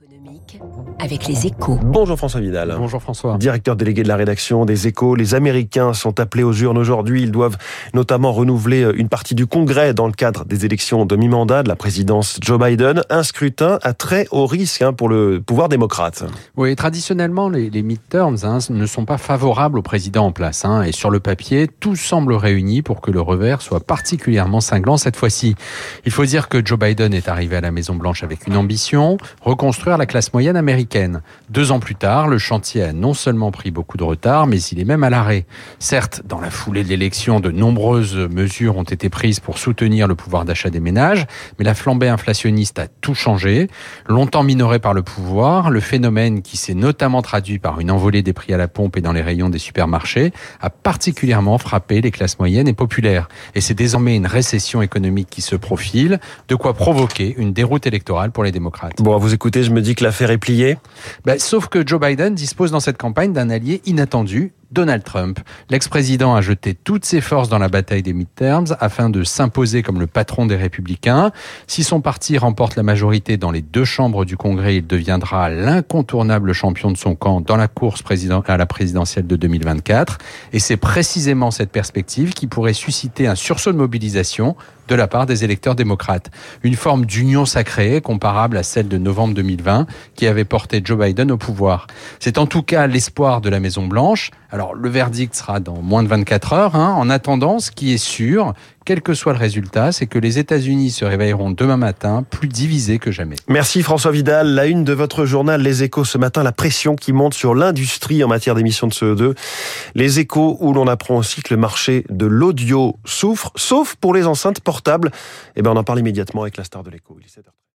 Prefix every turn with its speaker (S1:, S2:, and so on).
S1: économique avec les échos.
S2: Bonjour François Vidal.
S3: Bonjour François.
S2: Directeur délégué de la rédaction des échos. Les Américains sont appelés aux urnes aujourd'hui. Ils doivent notamment renouveler une partie du Congrès dans le cadre des élections de mi-mandat de la présidence Joe Biden. Un scrutin à très haut risque hein, pour le pouvoir démocrate.
S3: Oui, traditionnellement, les, les midterms hein, ne sont pas favorables au président en place. Hein, et sur le papier, tout semble réuni pour que le revers soit particulièrement cinglant cette fois-ci. Il faut dire que Joe Biden est arrivé à la Maison-Blanche avec une ambition, reconstruire la classe moyenne américaine. Deux ans plus tard, le chantier a non seulement pris beaucoup de retard, mais il est même à l'arrêt. Certes, dans la foulée de l'élection, de nombreuses mesures ont été prises pour soutenir le pouvoir d'achat des ménages, mais la flambée inflationniste a tout changé. Longtemps minoré par le pouvoir, le phénomène qui s'est notamment traduit par une envolée des prix à la pompe et dans les rayons des supermarchés a particulièrement frappé les classes moyennes et populaires. Et c'est désormais une récession économique qui se profile, de quoi provoquer une déroute électorale pour les démocrates.
S2: Bon, à vous écouter, je me dis que l'affaire est pliée.
S3: Ben, sauf que Joe Biden dispose dans cette campagne d'un allié inattendu, Donald Trump. L'ex-président a jeté toutes ses forces dans la bataille des midterms afin de s'imposer comme le patron des républicains. Si son parti remporte la majorité dans les deux chambres du Congrès, il deviendra l'incontournable champion de son camp dans la course à la présidentielle de 2024. Et c'est précisément cette perspective qui pourrait susciter un sursaut de mobilisation de la part des électeurs démocrates. Une forme d'union sacrée comparable à celle de novembre 2020 qui avait porté Joe Biden au pouvoir. C'est en tout cas l'espoir de la Maison Blanche. Alors le verdict sera dans moins de 24 heures. Hein. En attendant, ce qui est sûr, quel que soit le résultat, c'est que les États-Unis se réveilleront demain matin plus divisés que jamais.
S2: Merci François Vidal. La une de votre journal Les Échos ce matin, la pression qui monte sur l'industrie en matière d'émissions de CO2. Les Échos où l'on apprend aussi que le marché de l'audio souffre, sauf pour les enceintes portables. Eh bien, on en parle immédiatement avec la star de l'écho. Il est 7h30.